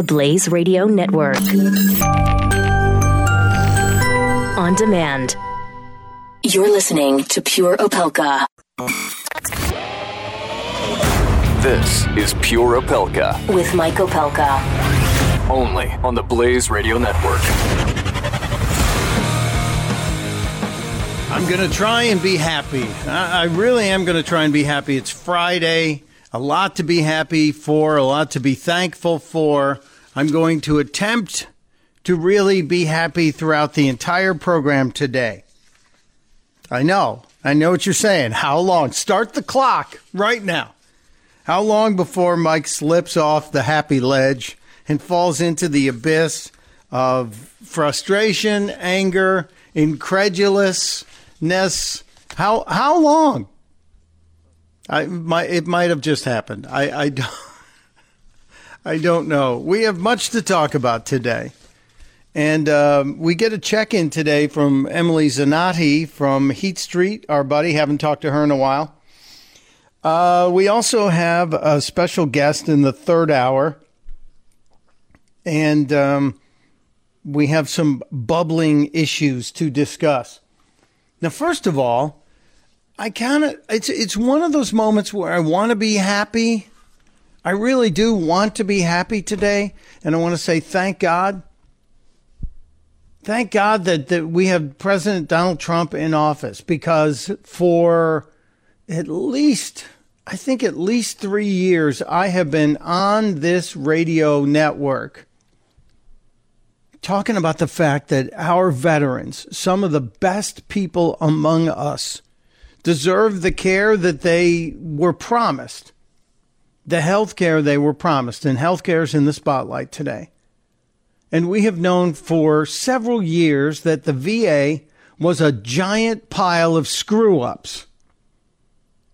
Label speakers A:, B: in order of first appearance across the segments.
A: the Blaze Radio Network. On demand. You're listening to Pure Opelka.
B: This is Pure Opelka.
A: With Mike Opelka.
B: Only on the Blaze Radio Network.
C: I'm going to try and be happy. I, I really am going to try and be happy. It's Friday. A lot to be happy for, a lot to be thankful for. I'm going to attempt to really be happy throughout the entire program today. I know. I know what you're saying. How long? Start the clock right now. How long before Mike slips off the happy ledge and falls into the abyss of frustration, anger, incredulousness? How how long? I my it might have just happened. I I don't I don't know. We have much to talk about today. And um, we get a check in today from Emily Zanotti from Heat Street, our buddy. Haven't talked to her in a while. Uh, we also have a special guest in the third hour. And um, we have some bubbling issues to discuss. Now, first of all, I kind of it's it's one of those moments where I want to be happy. I really do want to be happy today, and I want to say thank God. Thank God that, that we have President Donald Trump in office because for at least, I think at least three years, I have been on this radio network talking about the fact that our veterans, some of the best people among us, deserve the care that they were promised, the health care they were promised. And health care is in the spotlight today. And we have known for several years that the VA was a giant pile of screw ups,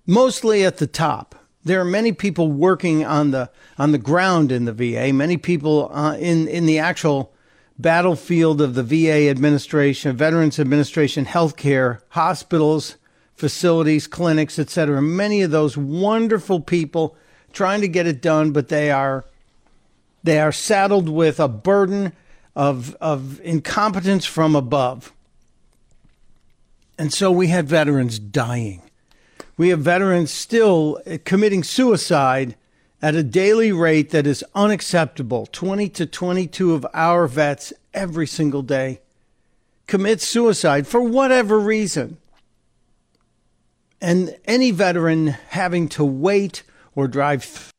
C: mostly at the top. There are many people working on the on the ground in the VA, many people uh, in in the actual battlefield of the VA administration, Veterans Administration, healthcare, hospitals, facilities, clinics, etc. Many of those wonderful people trying to get it done, but they are they are saddled with a burden of of incompetence from above. And so we had veterans dying. We have veterans still committing suicide at a daily rate that is unacceptable. 20 to 22 of our vets every single day commit suicide for whatever reason. And any veteran having to wait or drive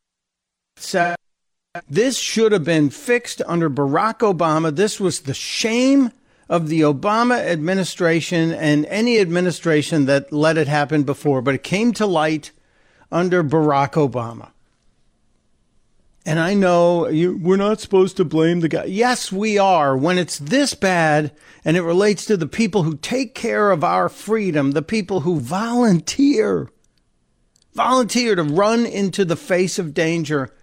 C: this should have been fixed under Barack Obama. This was the shame of the Obama administration and any administration that let it happen before, but it came to light under Barack Obama. And I know you, we're not supposed to blame the guy. Yes, we are. When it's this bad and it relates to the people who take care of our freedom, the people who volunteer, volunteer to run into the face of danger,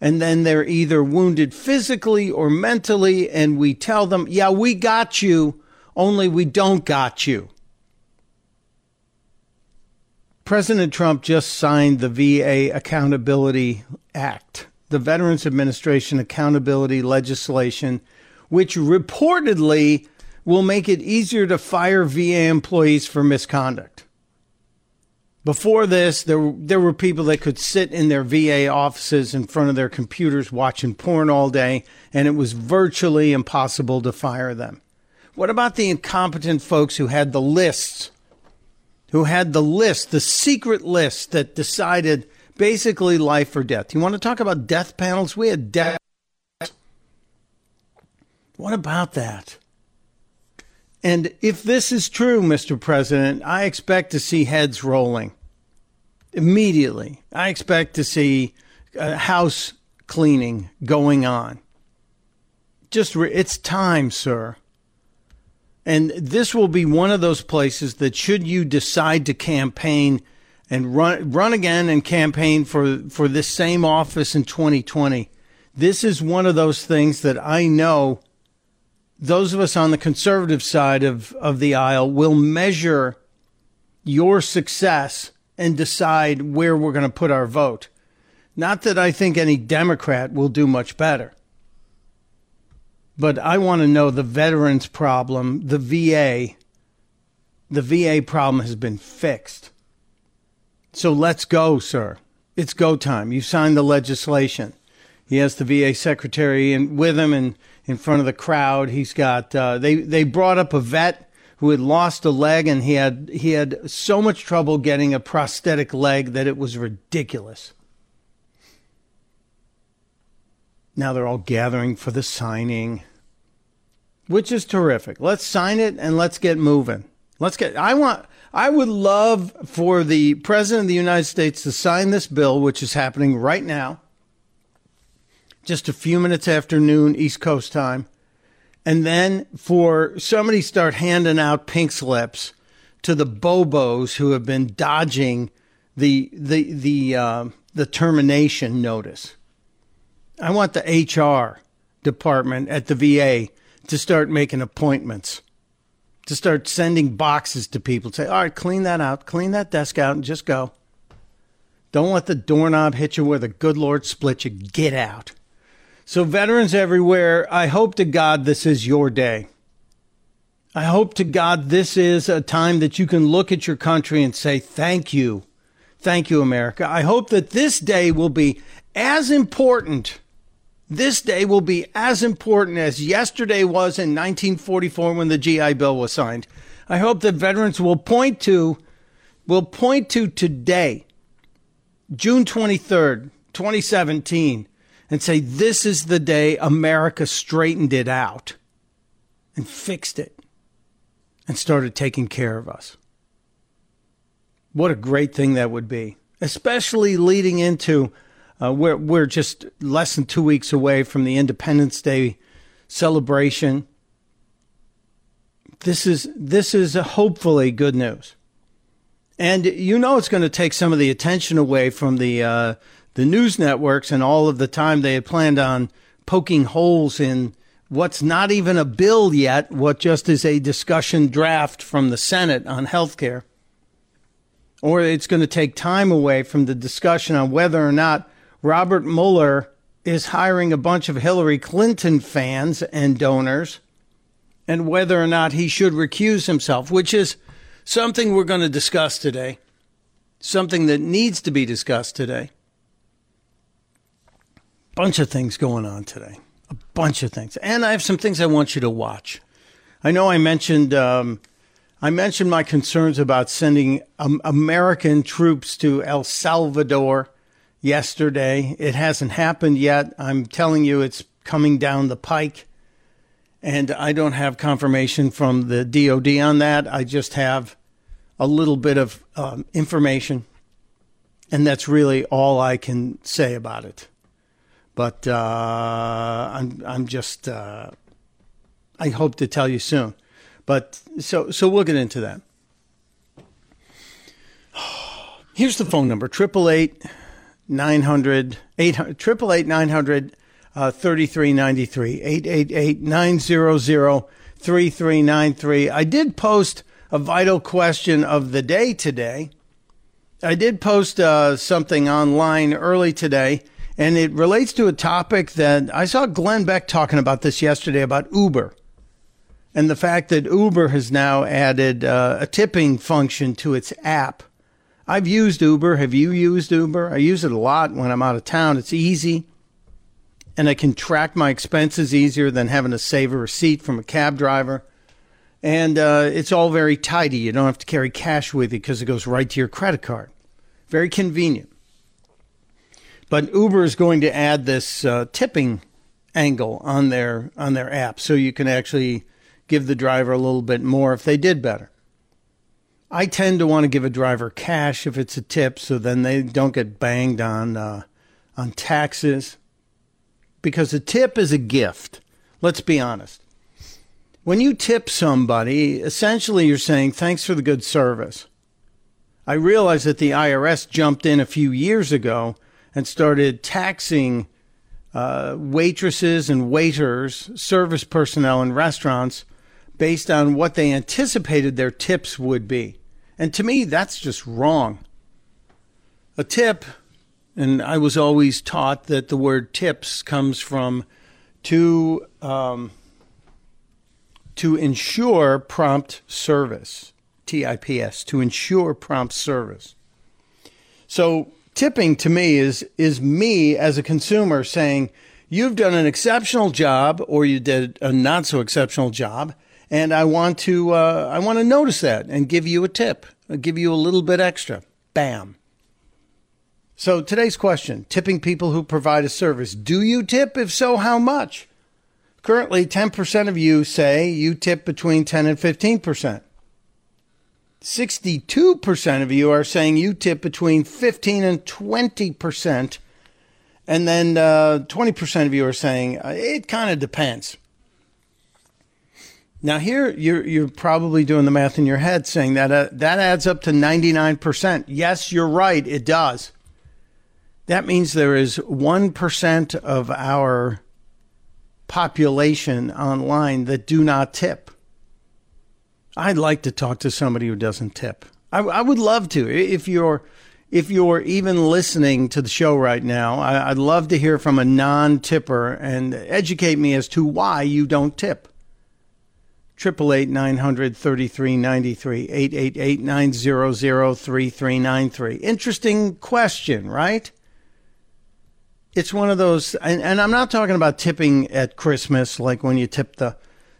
C: and then they're either wounded physically or mentally, and we tell them, yeah, we got you, only we don't got you. President Trump just signed the VA Accountability Act the Veterans Administration accountability legislation, which reportedly will make it easier to fire VA employees for misconduct. Before this, there, there were people that could sit in their VA offices in front of their computers watching porn all day, and it was virtually impossible to fire them. What about the incompetent folks who had the lists, who had the list, the secret list that decided basically life or death. You want to talk about death panels? We had death. What about that? And if this is true, Mr. President, I expect to see heads rolling immediately. I expect to see uh, house cleaning going on. Just re- it's time, sir. And this will be one of those places that should you decide to campaign and run run again and campaign for for this same office in 2020. This is one of those things that I know those of us on the conservative side of, of the aisle will measure your success and decide where we're going to put our vote. Not that I think any Democrat will do much better. but I want to know the veterans problem, the VA. The VA problem has been fixed. So let's go, sir. It's go time. You signed the legislation. He has the VA secretary in, with him and in front of the crowd. He's got uh, they they brought up a vet who had lost a leg and he had he had so much trouble getting a prosthetic leg that it was ridiculous. Now they're all gathering for the signing, which is terrific. Let's sign it and let's get moving. Let's get I want I would love for the president of the United States to sign this bill which is happening right now. Just a few minutes after noon East Coast time. And then for somebody start handing out pink slips to the bobos who have been dodging the the the uh, the termination notice. I want the HR department at the VA to start making appointments, to start sending boxes to people. Say, all right, clean that out, clean that desk out, and just go. Don't let the doorknob hit you where the good Lord split you. Get out. So, veterans everywhere, I hope to God this is your day. I hope to God this is a time that you can look at your country and say, Thank you. Thank you, America. I hope that this day will be as important this day will be as important as yesterday was in 1944 when the GI Bill was signed. I hope that veterans will point to will point to today, June 23rd, 2017, and say this is the day America straightened it out and fixed it and started taking care of us. What a great thing that would be, especially leading into uh, we're we're just less than two weeks away from the Independence Day celebration. This is this is hopefully good news, and you know it's going to take some of the attention away from the uh, the news networks and all of the time they had planned on poking holes in what's not even a bill yet, what just is a discussion draft from the Senate on health care. Or it's going to take time away from the discussion on whether or not Robert Mueller is hiring a bunch of Hillary Clinton fans and donors, and whether or not he should recuse himself, which is something we're going to discuss today, something that needs to be discussed today. Bunch of things going on today, a bunch of things, and I have some things I want you to watch. I know I mentioned um, I mentioned my concerns about sending um, American troops to El Salvador yesterday. It hasn't happened yet. I'm telling you, it's coming down the pike. And I don't have confirmation from the DOD on that. I just have a little bit of um, information. And that's really all I can say about it. But uh, I'm, I'm just, uh, I hope to tell you soon. But so, so we'll get into that. Here's the phone number 888 900 888 900 uh, 3393 888 900 3393. I did post a vital question of the day today. I did post uh, something online early today, and it relates to a topic that I saw Glenn Beck talking about this yesterday about Uber and the fact that Uber has now added uh, a tipping function to its app. I've used Uber. Have you used Uber? I use it a lot when I'm out of town. It's easy and I can track my expenses easier than having to save a receipt from a cab driver. And uh, it's all very tidy. You don't have to carry cash with you because it goes right to your credit card. Very convenient. But Uber is going to add this uh, tipping angle on their on their app, so you can actually give the driver a little bit more if they did better. I tend to want to give a driver cash if it's a tip, so then they don't get banged on uh, on taxes. Because a tip is a gift. Let's be honest. When you tip somebody, essentially you're saying thanks for the good service. I realize that the IRS jumped in a few years ago and started taxing uh, waitresses and waiters, service personnel in restaurants based on what they anticipated their tips would be. And to me, that's just wrong. A tip, and I was always taught that the word tips comes from to, um, to ensure prompt service. TIPS, to ensure prompt service. So tipping to me is is me as a consumer saying, you've done an exceptional job or you did a not so exceptional job and I want to uh, I want to notice that and give you a tip, I'll give you a little bit extra. Bam. So today's question: tipping people who provide a service. Do you tip? If so, how much? Currently, 10% of you say you tip between 10 and 15%. 62% of you are saying you tip between 15 and 20%. And then uh, 20% of you are saying uh, it kind of depends. Now here you're you're probably doing the math in your head, saying that uh, that adds up to ninety nine percent. Yes, you're right. It does. That means there is one percent of our population online that do not tip. I'd like to talk to somebody who doesn't tip. I, I would love to. If you're if you're even listening to the show right now, I, I'd love to hear from a non tipper and educate me as to why you don't tip triple eight nine hundred thirty three ninety three eight eight eight nine zero zero three three nine three. Interesting question, right? It's one of those, and, and I'm not talking about tipping at Christmas, like when you tip the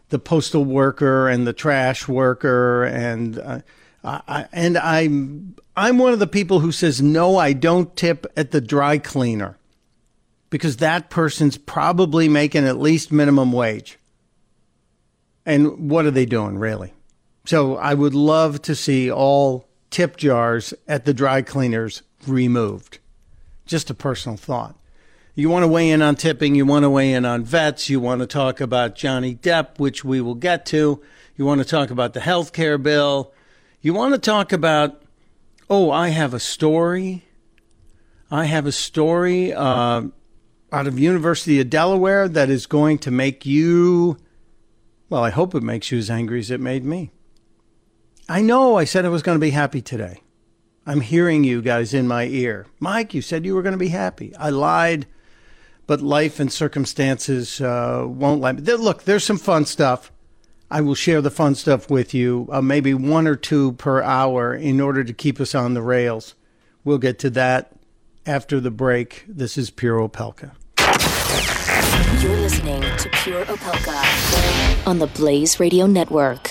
C: the postal worker and the trash worker, and uh, I, and I'm I'm one of the people who says no, I don't tip at the dry cleaner because that person's probably making at least minimum wage. And what are they doing, really? So I would love to see all tip jars at the dry cleaners removed. Just a personal thought. You want to weigh in on tipping, you want to weigh in on vets, you want to talk about Johnny Depp, which we will get to. You want to talk about the health care bill. You want to talk about, oh, I have a story. I have a story uh, out of University of Delaware that is going to make you well, I hope it makes you as angry as it made me. I know I said I was going to be happy today. I'm hearing you guys in my ear. Mike, you said you were going to be happy. I lied, but life and circumstances uh, won't let me. Look, there's some fun stuff. I will share the fun stuff with you, uh, maybe one or two per hour in order to keep us on the rails. We'll get to that after the break. This is Pure Opelka.
A: You're listening to Pure Opelka on the Blaze Radio Network.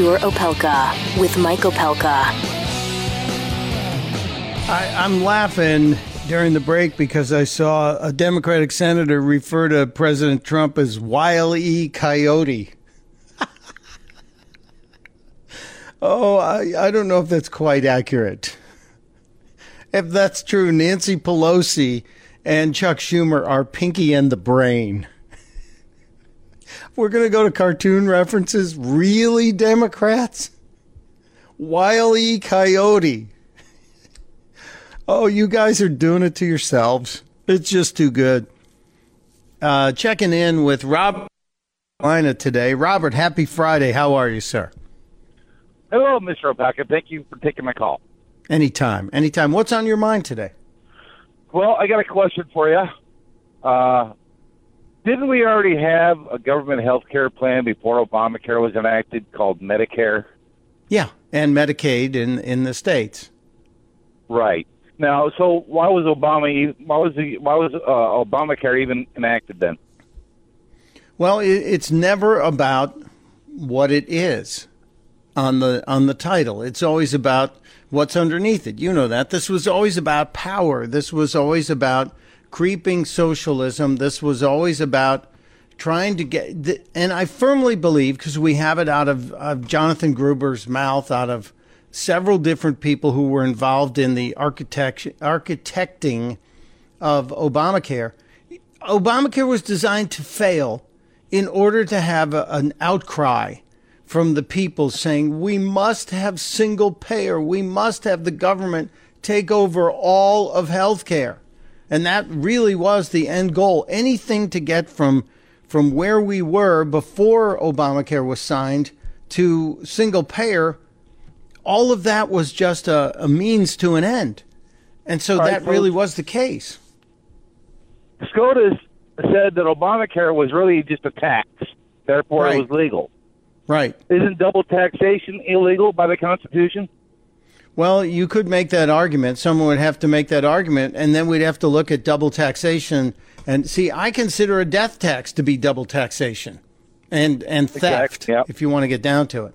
A: Opelka with Mike Opelka.
C: I, I'm laughing during the break because I saw a Democratic senator refer to President Trump as Wile E. Coyote. oh, I, I don't know if that's quite accurate. If that's true, Nancy Pelosi and Chuck Schumer are Pinky and the Brain. We're going to go to cartoon references. Really, Democrats? Wiley Coyote. Oh, you guys are doing it to yourselves. It's just too good. Uh, checking in with Rob Lina today. Robert, happy Friday. How are you, sir?
D: Hello, Mr. Opelka. Thank you for taking my call.
C: Anytime. Anytime. What's on your mind today?
D: Well, I got a question for you. Uh, didn't we already have a government health care plan before Obamacare was enacted called Medicare?
C: Yeah, and Medicaid in in the states.
D: Right. Now, so why was Obama why was the why was uh, Obamacare even enacted then?
C: Well, it, it's never about what it is on the on the title. It's always about what's underneath it. You know that. This was always about power. This was always about creeping socialism. This was always about trying to get, and I firmly believe, because we have it out of, of Jonathan Gruber's mouth, out of several different people who were involved in the architect, architecting of Obamacare. Obamacare was designed to fail in order to have a, an outcry from the people saying we must have single payer, we must have the government take over all of healthcare. And that really was the end goal. Anything to get from from where we were before Obamacare was signed to single payer, all of that was just a, a means to an end. And so that really was the case.
D: SCOTUS said that Obamacare was really just a tax, therefore right. it was legal.
C: Right.
D: Isn't double taxation illegal by the Constitution?
C: Well, you could make that argument. Someone would have to make that argument, and then we'd have to look at double taxation. And see, I consider a death tax to be double taxation, and and theft,
D: yep.
C: if you want to get down to it.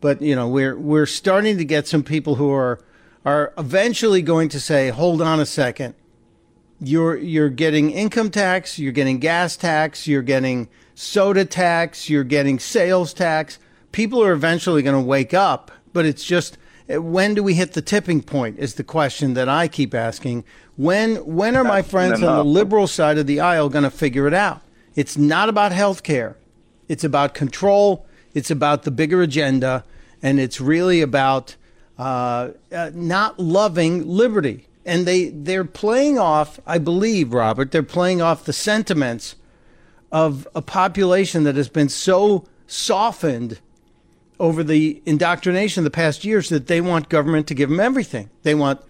C: But you know, we're we're starting to get some people who are are eventually going to say, "Hold on a second, you're you're getting income tax, you're getting gas tax, you're getting soda tax, you're getting sales tax." People are eventually going to wake up, but it's just when do we hit the tipping point is the question that I keep asking. When when are my friends on the liberal side of the aisle going to figure it out? It's not about health care. It's about control. It's about the bigger agenda, and it's really about uh, uh, not loving liberty. And they they're playing off, I believe, Robert. They're playing off the sentiments of a population that has been so softened over the indoctrination of the past years that they want government to give them everything. They want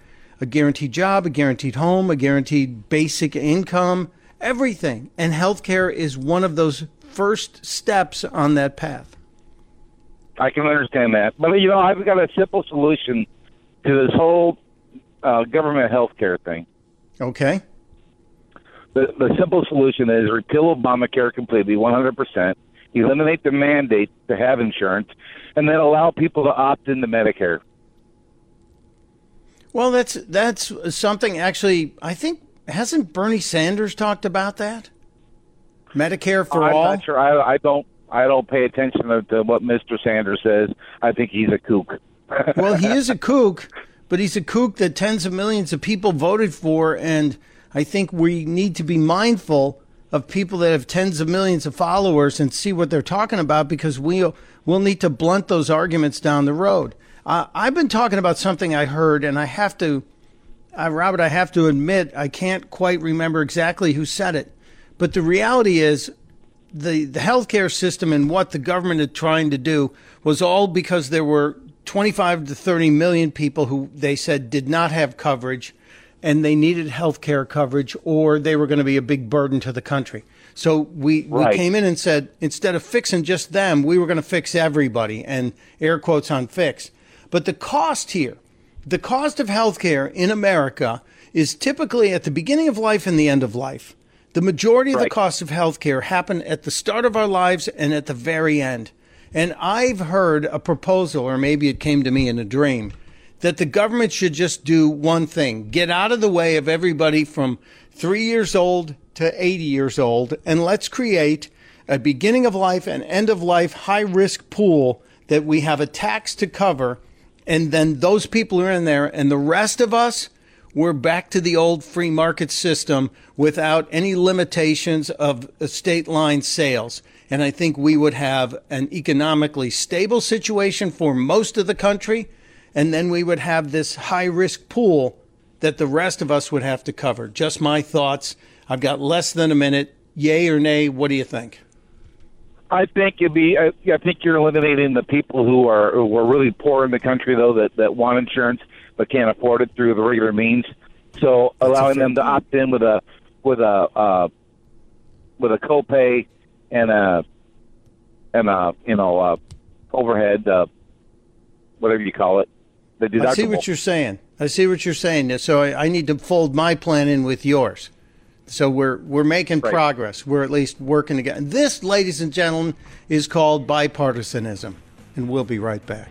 C: a guaranteed job, a guaranteed home, a guaranteed basic income, everything. And healthcare is one of those first steps on that path.
D: I can understand that. But, you know, I've got a simple solution to this whole uh, government healthcare thing.
C: Okay.
D: The, the simple solution is repeal Obamacare completely, 100% eliminate the mandate to have insurance, and then allow people to opt into Medicare.
C: Well, that's that's something actually. I think hasn't Bernie Sanders talked about that? Medicare for
D: I'm
C: all.
D: I'm not sure. I, I don't. I don't pay attention to what Mr. Sanders says. I think he's a kook.
C: well, he is a kook, but he's a kook that tens of millions of people voted for, and I think we need to be mindful of people that have tens of millions of followers and see what they're talking about because we'll, we'll need to blunt those arguments down the road. Uh, I've been talking about something I heard, and I have to, uh, Robert, I have to admit, I can't quite remember exactly who said it. But the reality is, the, the healthcare system and what the government is trying to do was all because there were 25 to 30 million people who they said did not have coverage and they needed health care coverage or they were going to be a big burden to the country. So we,
D: right.
C: we came in and said, instead of fixing just them, we were going to fix everybody and air quotes on fix. But the cost here, the cost of health care in America is typically at the beginning of life and the end of life. The majority of
D: right.
C: the costs of health care happen at the start of our lives and at the very end. And I've heard a proposal, or maybe it came to me in a dream, that the government should just do one thing get out of the way of everybody from three years old to 80 years old, and let's create a beginning of life and end of life high risk pool that we have a tax to cover. And then those people are in there, and the rest of us, we're back to the old free market system without any limitations of state line sales. And I think we would have an economically stable situation for most of the country and then we would have this high risk pool that the rest of us would have to cover. Just my thoughts. I've got less than a minute. Yay or nay? What do you think?
D: I think it'd be. I, I think you're eliminating the people who are who are really poor in the country, though that that want insurance but can't afford it through the regular means. So That's allowing them to opt in with a with a uh, with a copay and a and a you know uh, overhead, uh, whatever you call it, the deductible.
C: I see what you're saying. I see what you're saying. So I, I need to fold my plan in with yours. So we're we're making right. progress. We're at least working together. This, ladies and gentlemen, is called bipartisanism, and we'll be right back.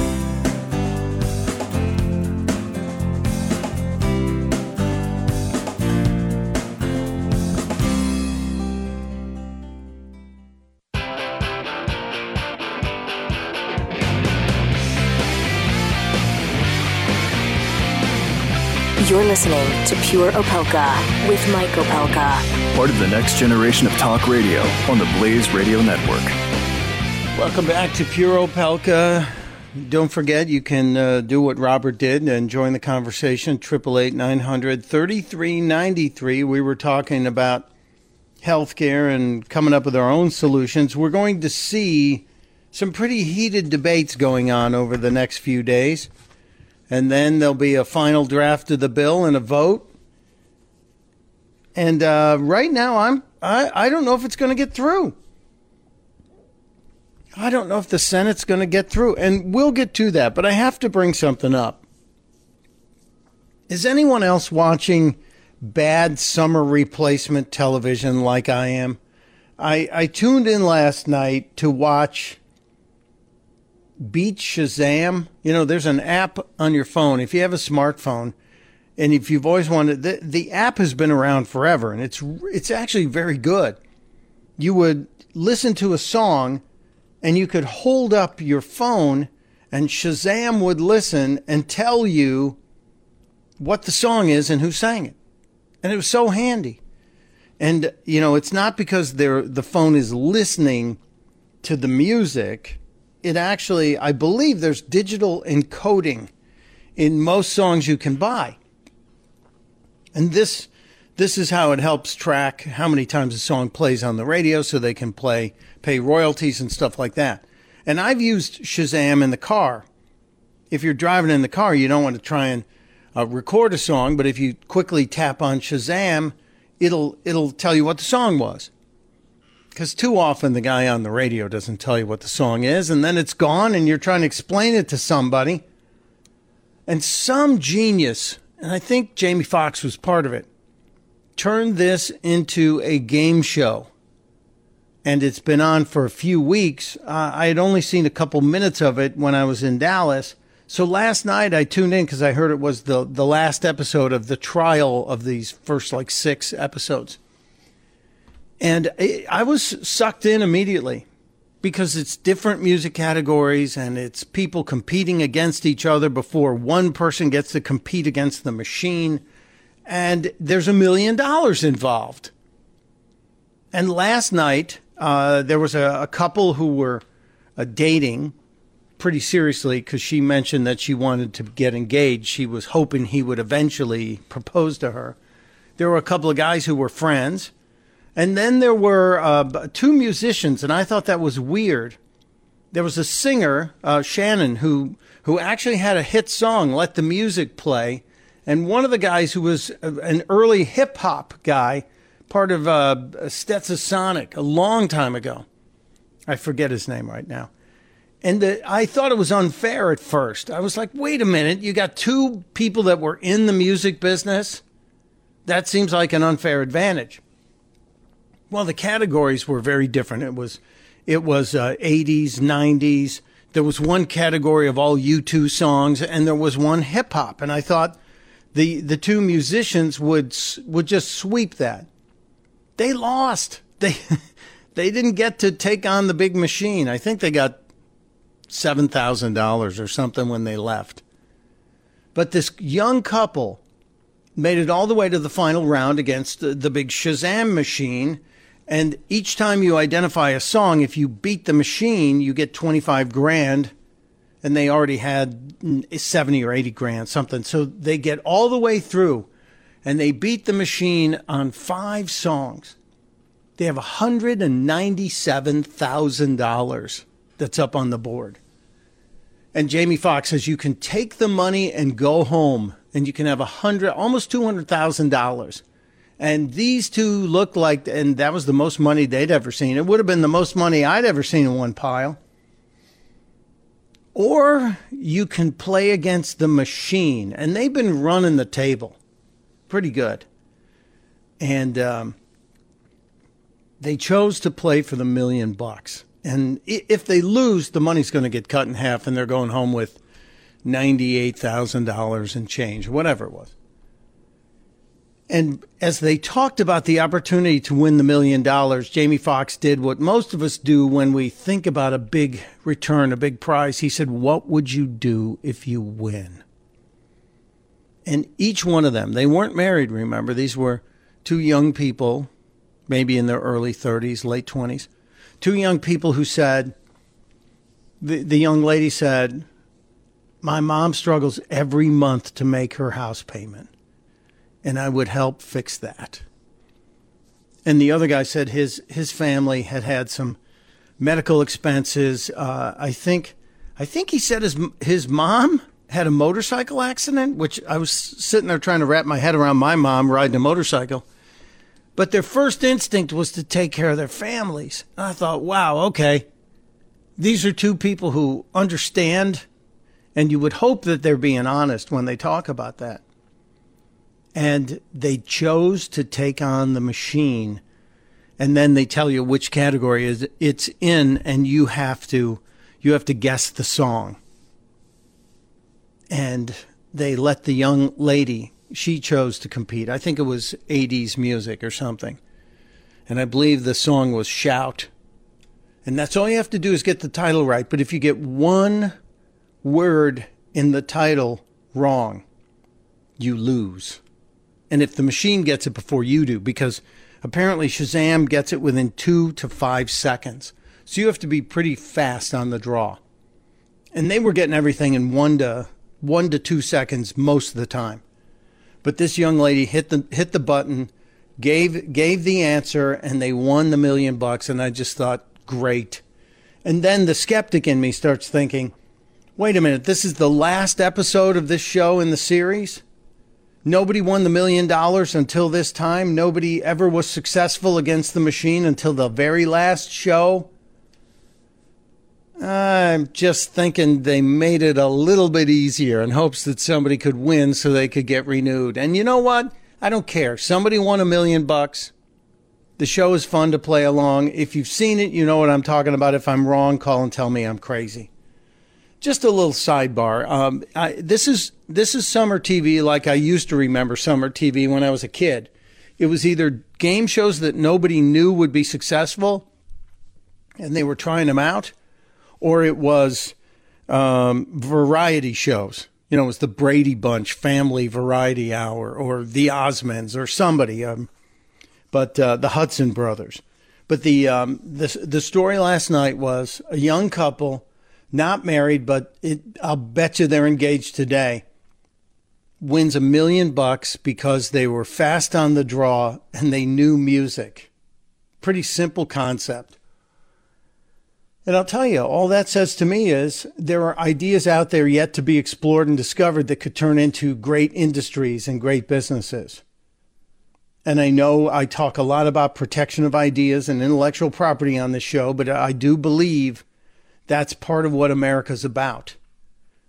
A: Listening to Pure Opelka with Mike Opelka.
B: Part of the next generation of talk radio on the Blaze Radio Network.
C: Welcome back to Pure Opelka. Don't forget, you can uh, do what Robert did and join the conversation. Triple eight nine hundred thirty three ninety three. We were talking about healthcare and coming up with our own solutions. We're going to see some pretty heated debates going on over the next few days, and then there'll be a final draft of the bill and a vote. And uh, right now, I'm I, I don't know if it's going to get through. I don't know if the Senate's going to get through, and we'll get to that, but I have to bring something up. Is anyone else watching bad summer replacement television like I am? I, I tuned in last night to watch Beat Shazam. You know, there's an app on your phone. If you have a smartphone, and if you've always wanted, the, the app has been around forever, and it's it's actually very good. You would listen to a song and you could hold up your phone and Shazam would listen and tell you what the song is and who sang it. And it was so handy. And you know, it's not because the phone is listening to the music. It actually, I believe there's digital encoding in most songs you can buy. And this this is how it helps track how many times a song plays on the radio so they can play pay royalties and stuff like that. And I've used Shazam in the car. If you're driving in the car, you don't want to try and uh, record a song, but if you quickly tap on Shazam, it'll it'll tell you what the song was. Because too often the guy on the radio doesn't tell you what the song is, and then it's gone, and you're trying to explain it to somebody. And some genius, and I think Jamie Foxx was part of it, turned this into a game show. And it's been on for a few weeks. Uh, I had only seen a couple minutes of it when I was in Dallas. So last night I tuned in because I heard it was the, the last episode of the trial of these first like six episodes. And I, was sucked in immediately because it's different music categories and it's people competing against each other before one person gets to compete against the machine and there's a million dollars involved. And last night, uh, there was a, a, couple who were uh, dating pretty seriously because she mentioned that she wanted to get engaged. She was hoping he would eventually propose to her. There were a couple of guys who were friends. And then there were uh, two musicians, and I thought that was weird. There was a singer, uh, Shannon, who, who actually had a hit song, Let the Music Play and one of the guys who was an early hip hop guy, part of uh, Stetsasonic a long time ago. I forget his name right now. And the, I thought it was unfair at first. I was like, wait a minute, you got two people that were in the music business? That seems like an unfair advantage. Well, the categories were very different. It was, it was uh, 80s, 90s. There was one category of all U2 songs, and there was one hip hop. And I thought, the the two musicians would would just sweep that. They lost. They they didn't get to take on the big machine. I think they got seven thousand dollars or something when they left. But this young couple made it all the way to the final round against the, the big Shazam machine. And each time you identify a song, if you beat the machine, you get 25 grand and they already had 70 or 80 grand, something. So they get all the way through and they beat the machine on five songs. They have $197,000 that's up on the board. And Jamie Foxx says you can take the money and go home and you can have a hundred, almost $200,000. And these two looked like, and that was the most money they'd ever seen. It would have been the most money I'd ever seen in one pile. Or you can play against the machine, and they've been running the table pretty good. And um, they chose to play for the million bucks. And if they lose, the money's going to get cut in half and they're going home with $98,000 and change, whatever it was. And as they talked about the opportunity to win the million dollars, Jamie Foxx did what most of us do when we think about a big return, a big prize. He said, What would you do if you win? And each one of them, they weren't married, remember, these were two young people, maybe in their early 30s, late 20s, two young people who said, the, the young lady said, My mom struggles every month to make her house payment and I would help fix that. And the other guy said his his family had had some medical expenses. Uh, I think I think he said his his mom had a motorcycle accident, which I was sitting there trying to wrap my head around my mom riding a motorcycle. But their first instinct was to take care of their families. And I thought, wow, okay. These are two people who understand, and you would hope that they're being honest when they talk about that and they chose to take on the machine. And then they tell you which category is it's in and you have to you have to guess the song. And they let the young lady she chose to compete. I think it was 80s music or something. And i believe the song was shout. And that's all you have to do is get the title right. But if you get one word in the title wrong you lose and if the machine gets it before you do, because apparently Shazam gets it within two to five seconds. So you have to be pretty fast on the draw. And they were getting everything in one to one to two seconds most of the time. But this young lady hit the hit the button, gave gave the answer, and they won the million bucks. And I just thought, great. And then the skeptic in me starts thinking, wait a minute, this is the last episode of this show in the series? Nobody won the million dollars until this time. Nobody ever was successful against the machine until the very last show. I'm just thinking they made it a little bit easier in hopes that somebody could win so they could get renewed. And you know what? I don't care. Somebody won a million bucks. The show is fun to play along. If you've seen it, you know what I'm talking about. If I'm wrong, call and tell me I'm crazy just a little sidebar. Um, I, this is this is summer TV like I used to remember summer TV when I was a kid. It was either game shows that nobody knew would be successful, and they were trying them out, or it was um, variety shows. You know, it was the Brady Bunch Family Variety Hour, or the Osmonds, or somebody. Um, but uh, the Hudson Brothers. But the um, the the story last night was a young couple not married, but it, I'll bet you they're engaged today, wins a million bucks because they were fast on the draw and they knew music. Pretty simple concept. And I'll tell you, all that says to me is there are ideas out there yet to be explored and discovered that could turn into great industries and great businesses. And I know I talk a lot about protection of ideas and intellectual property on this show, but I do believe that's part of what America's about.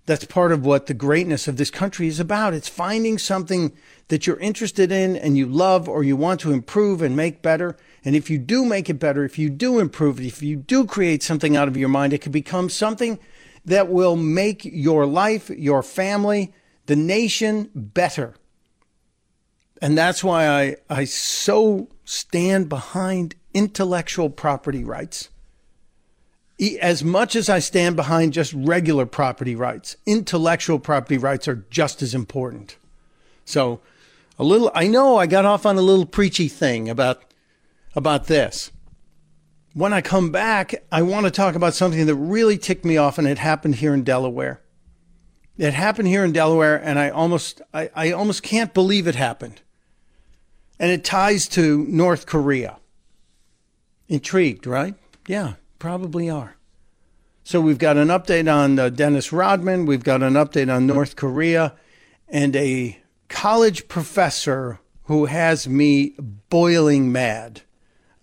C: That's part of what the greatness of this country is about. It's finding something that you're interested in and you love or you want to improve and make better. And if you do make it better, if you do improve it, if you do create something out of your mind, it can become something that will make your life, your family, the nation better. And that's why I, I so stand behind intellectual property rights as much as I stand behind just regular property rights, intellectual property rights are just as important. So, a little I know I got off on a little preachy thing about about this. When I come back, I want to talk about something that really ticked me off and it happened here in Delaware. It happened here in Delaware and I almost I, I almost can't believe it happened. And it ties to North Korea. Intrigued, right? Yeah, probably are. So we've got an update on uh, Dennis Rodman, we've got an update on North Korea, and a college professor who has me boiling mad.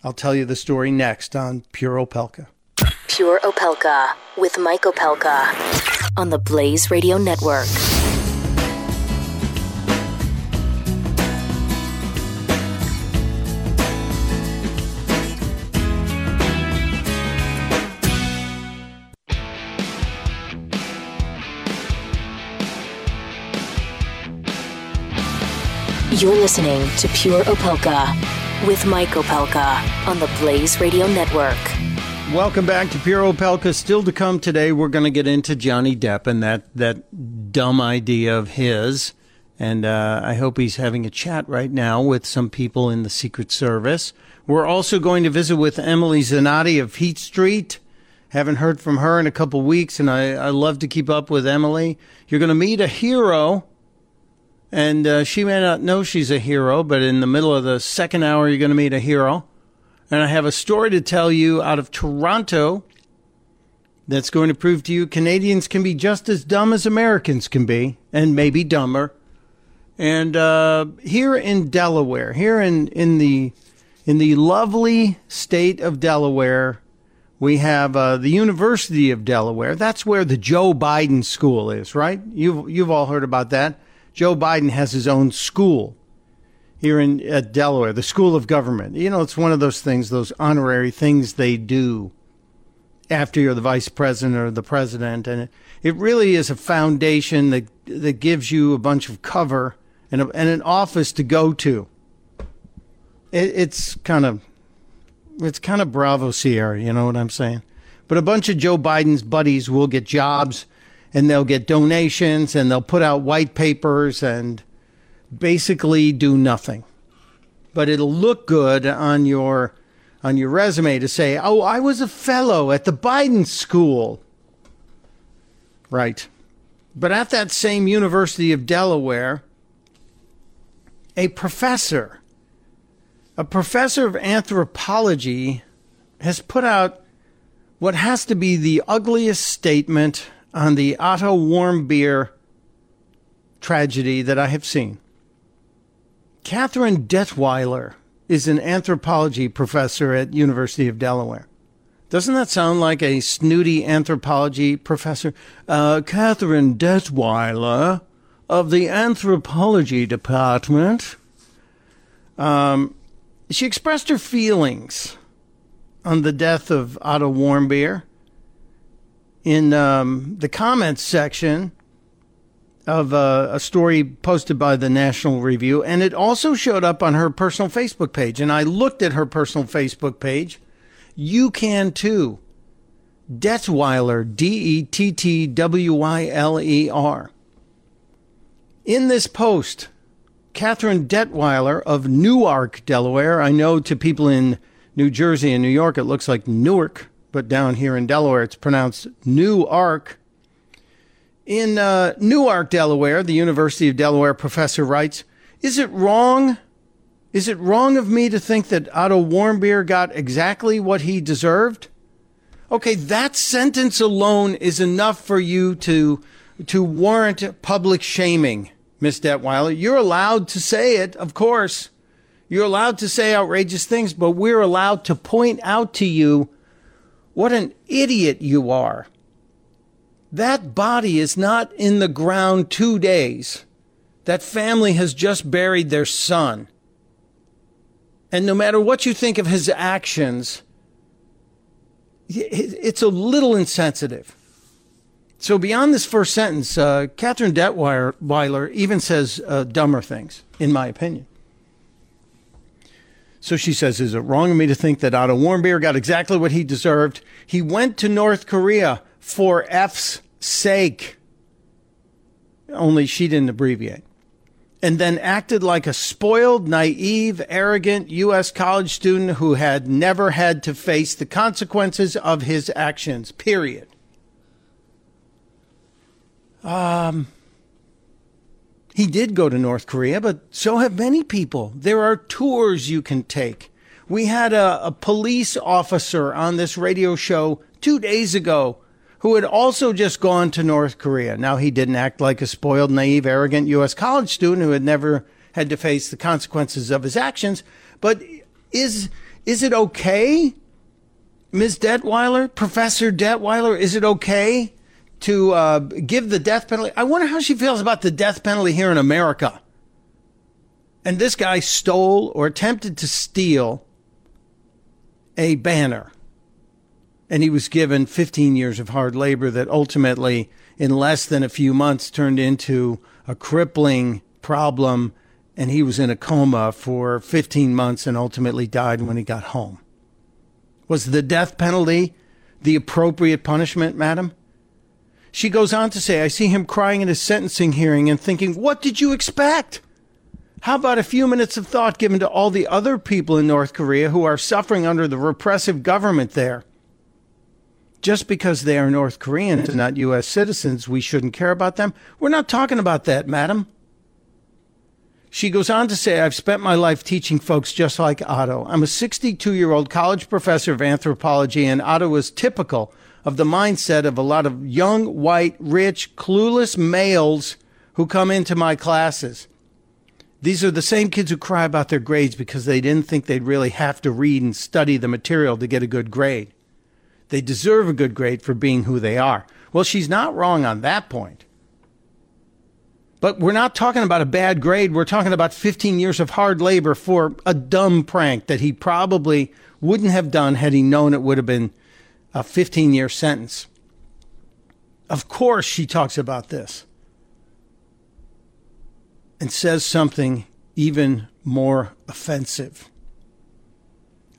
C: I'll tell you the story next on Pure Opelka.
A: Pure Opelka with Mike Opelka on the Blaze Radio Network. You're listening to Pure Opelka with Mike Opelka on the Blaze Radio Network.
C: Welcome back to Pure Opelka. Still to come today, we're going to get into Johnny Depp and that, that dumb idea of his. And uh, I hope he's having a chat right now with some people in the Secret Service. We're also going to visit with Emily Zanotti of Heat Street. Haven't heard from her in a couple weeks, and I, I love to keep up with Emily. You're going to meet a hero and uh, she may not know she's a hero, but in the middle of the second hour, you're going to meet a hero. And I have a story to tell you out of Toronto that's going to prove to you Canadians can be just as dumb as Americans can be, and maybe dumber. And uh, here in Delaware, here in, in the in the lovely state of Delaware, we have uh, the University of Delaware. That's where the Joe Biden School is, right? You've you've all heard about that. Joe Biden has his own school here in at Delaware, the School of Government. You know, it's one of those things, those honorary things they do after you're the vice president or the president, and it, it really is a foundation that that gives you a bunch of cover and, a, and an office to go to. It, it's kind of it's kind of Bravo Sierra, you know what I'm saying? But a bunch of Joe Biden's buddies will get jobs and they'll get donations and they'll put out white papers and basically do nothing. But it'll look good on your on your resume to say, "Oh, I was a fellow at the Biden school." Right. But at that same University of Delaware, a professor, a professor of anthropology has put out what has to be the ugliest statement on the Otto Warmbier tragedy that I have seen. Catherine Dettwyler is an anthropology professor at University of Delaware. Doesn't that sound like a snooty anthropology professor? Uh, Catherine Dettwyler of the anthropology department. Um, she expressed her feelings on the death of Otto Warmbier in um, the comments section of uh, a story posted by the National Review, and it also showed up on her personal Facebook page. And I looked at her personal Facebook page. You can too. Dettwyler, D E T T W Y L E R. In this post, Catherine Dettwyler of Newark, Delaware. I know to people in New Jersey and New York, it looks like Newark but down here in Delaware, it's pronounced Newark. In uh, Newark, Delaware, the University of Delaware professor writes, Is it wrong? Is it wrong of me to think that Otto Warmbier got exactly what he deserved? Okay, that sentence alone is enough for you to, to warrant public shaming, Miss Dettwyler. You're allowed to say it, of course. You're allowed to say outrageous things, but we're allowed to point out to you what an idiot you are. That body is not in the ground two days. That family has just buried their son. And no matter what you think of his actions, it's a little insensitive. So beyond this first sentence, uh, Catherine Dettwyler even says uh, dumber things, in my opinion. So she says, Is it wrong of me to think that Otto Warmbier got exactly what he deserved? He went to North Korea for F's sake. Only she didn't abbreviate. And then acted like a spoiled, naive, arrogant U.S. college student who had never had to face the consequences of his actions, period. Um, he did go to North Korea, but so have many people. There are tours you can take. We had a, a, police officer on this radio show two days ago who had also just gone to North Korea. Now, he didn't act like a spoiled, naive, arrogant U.S. college student who had never had to face the consequences of his actions. But is, is it okay, Ms. Dettwyler, Professor Dettwyler, is it okay to uh, give the death penalty. I wonder how she feels about the death penalty here in America. And this guy stole or attempted to steal a banner. And he was given 15 years of hard labor that ultimately, in less than a few months, turned into a crippling problem and he was in a coma for 15 months and ultimately died when he got home. Was the death penalty the appropriate punishment, madam? She goes on to say, I see him crying in his sentencing hearing and thinking, what did you expect? How about a few minutes of thought given to all the other people in North Korea who are suffering under the repressive government there? Just because they are North Koreans and not U.S. citizens, we shouldn't care about them. We're not talking about that, madam. She goes on to say, I've spent my life teaching folks just like Otto. I'm a 62 year old college professor of anthropology, and Otto was typical of the mindset of a lot of young, white, rich, clueless males who come into my classes. These are the same kids who cry about their grades because they didn't think they'd really have to read and study the material to get a good grade. They deserve a good grade for being who they are. Well, she's not wrong on that point. But we're not talking about a bad grade. We're talking about 15 years of hard labor for a dumb prank that he probably wouldn't have done had he known it would have been a 15 year sentence. Of course, she talks about this and says something even more offensive.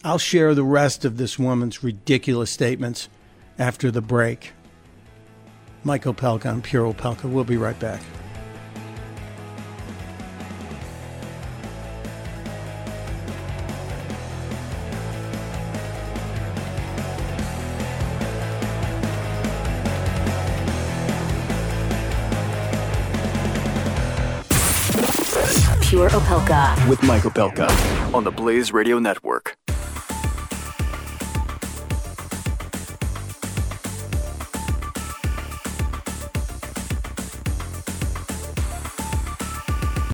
C: I'll share the rest of this woman's ridiculous statements after the break. Mike Opelka on Pure Opelka. We'll be right back.
A: Pure Opelka.
B: With Mike Opelka on the Blaze Radio Network.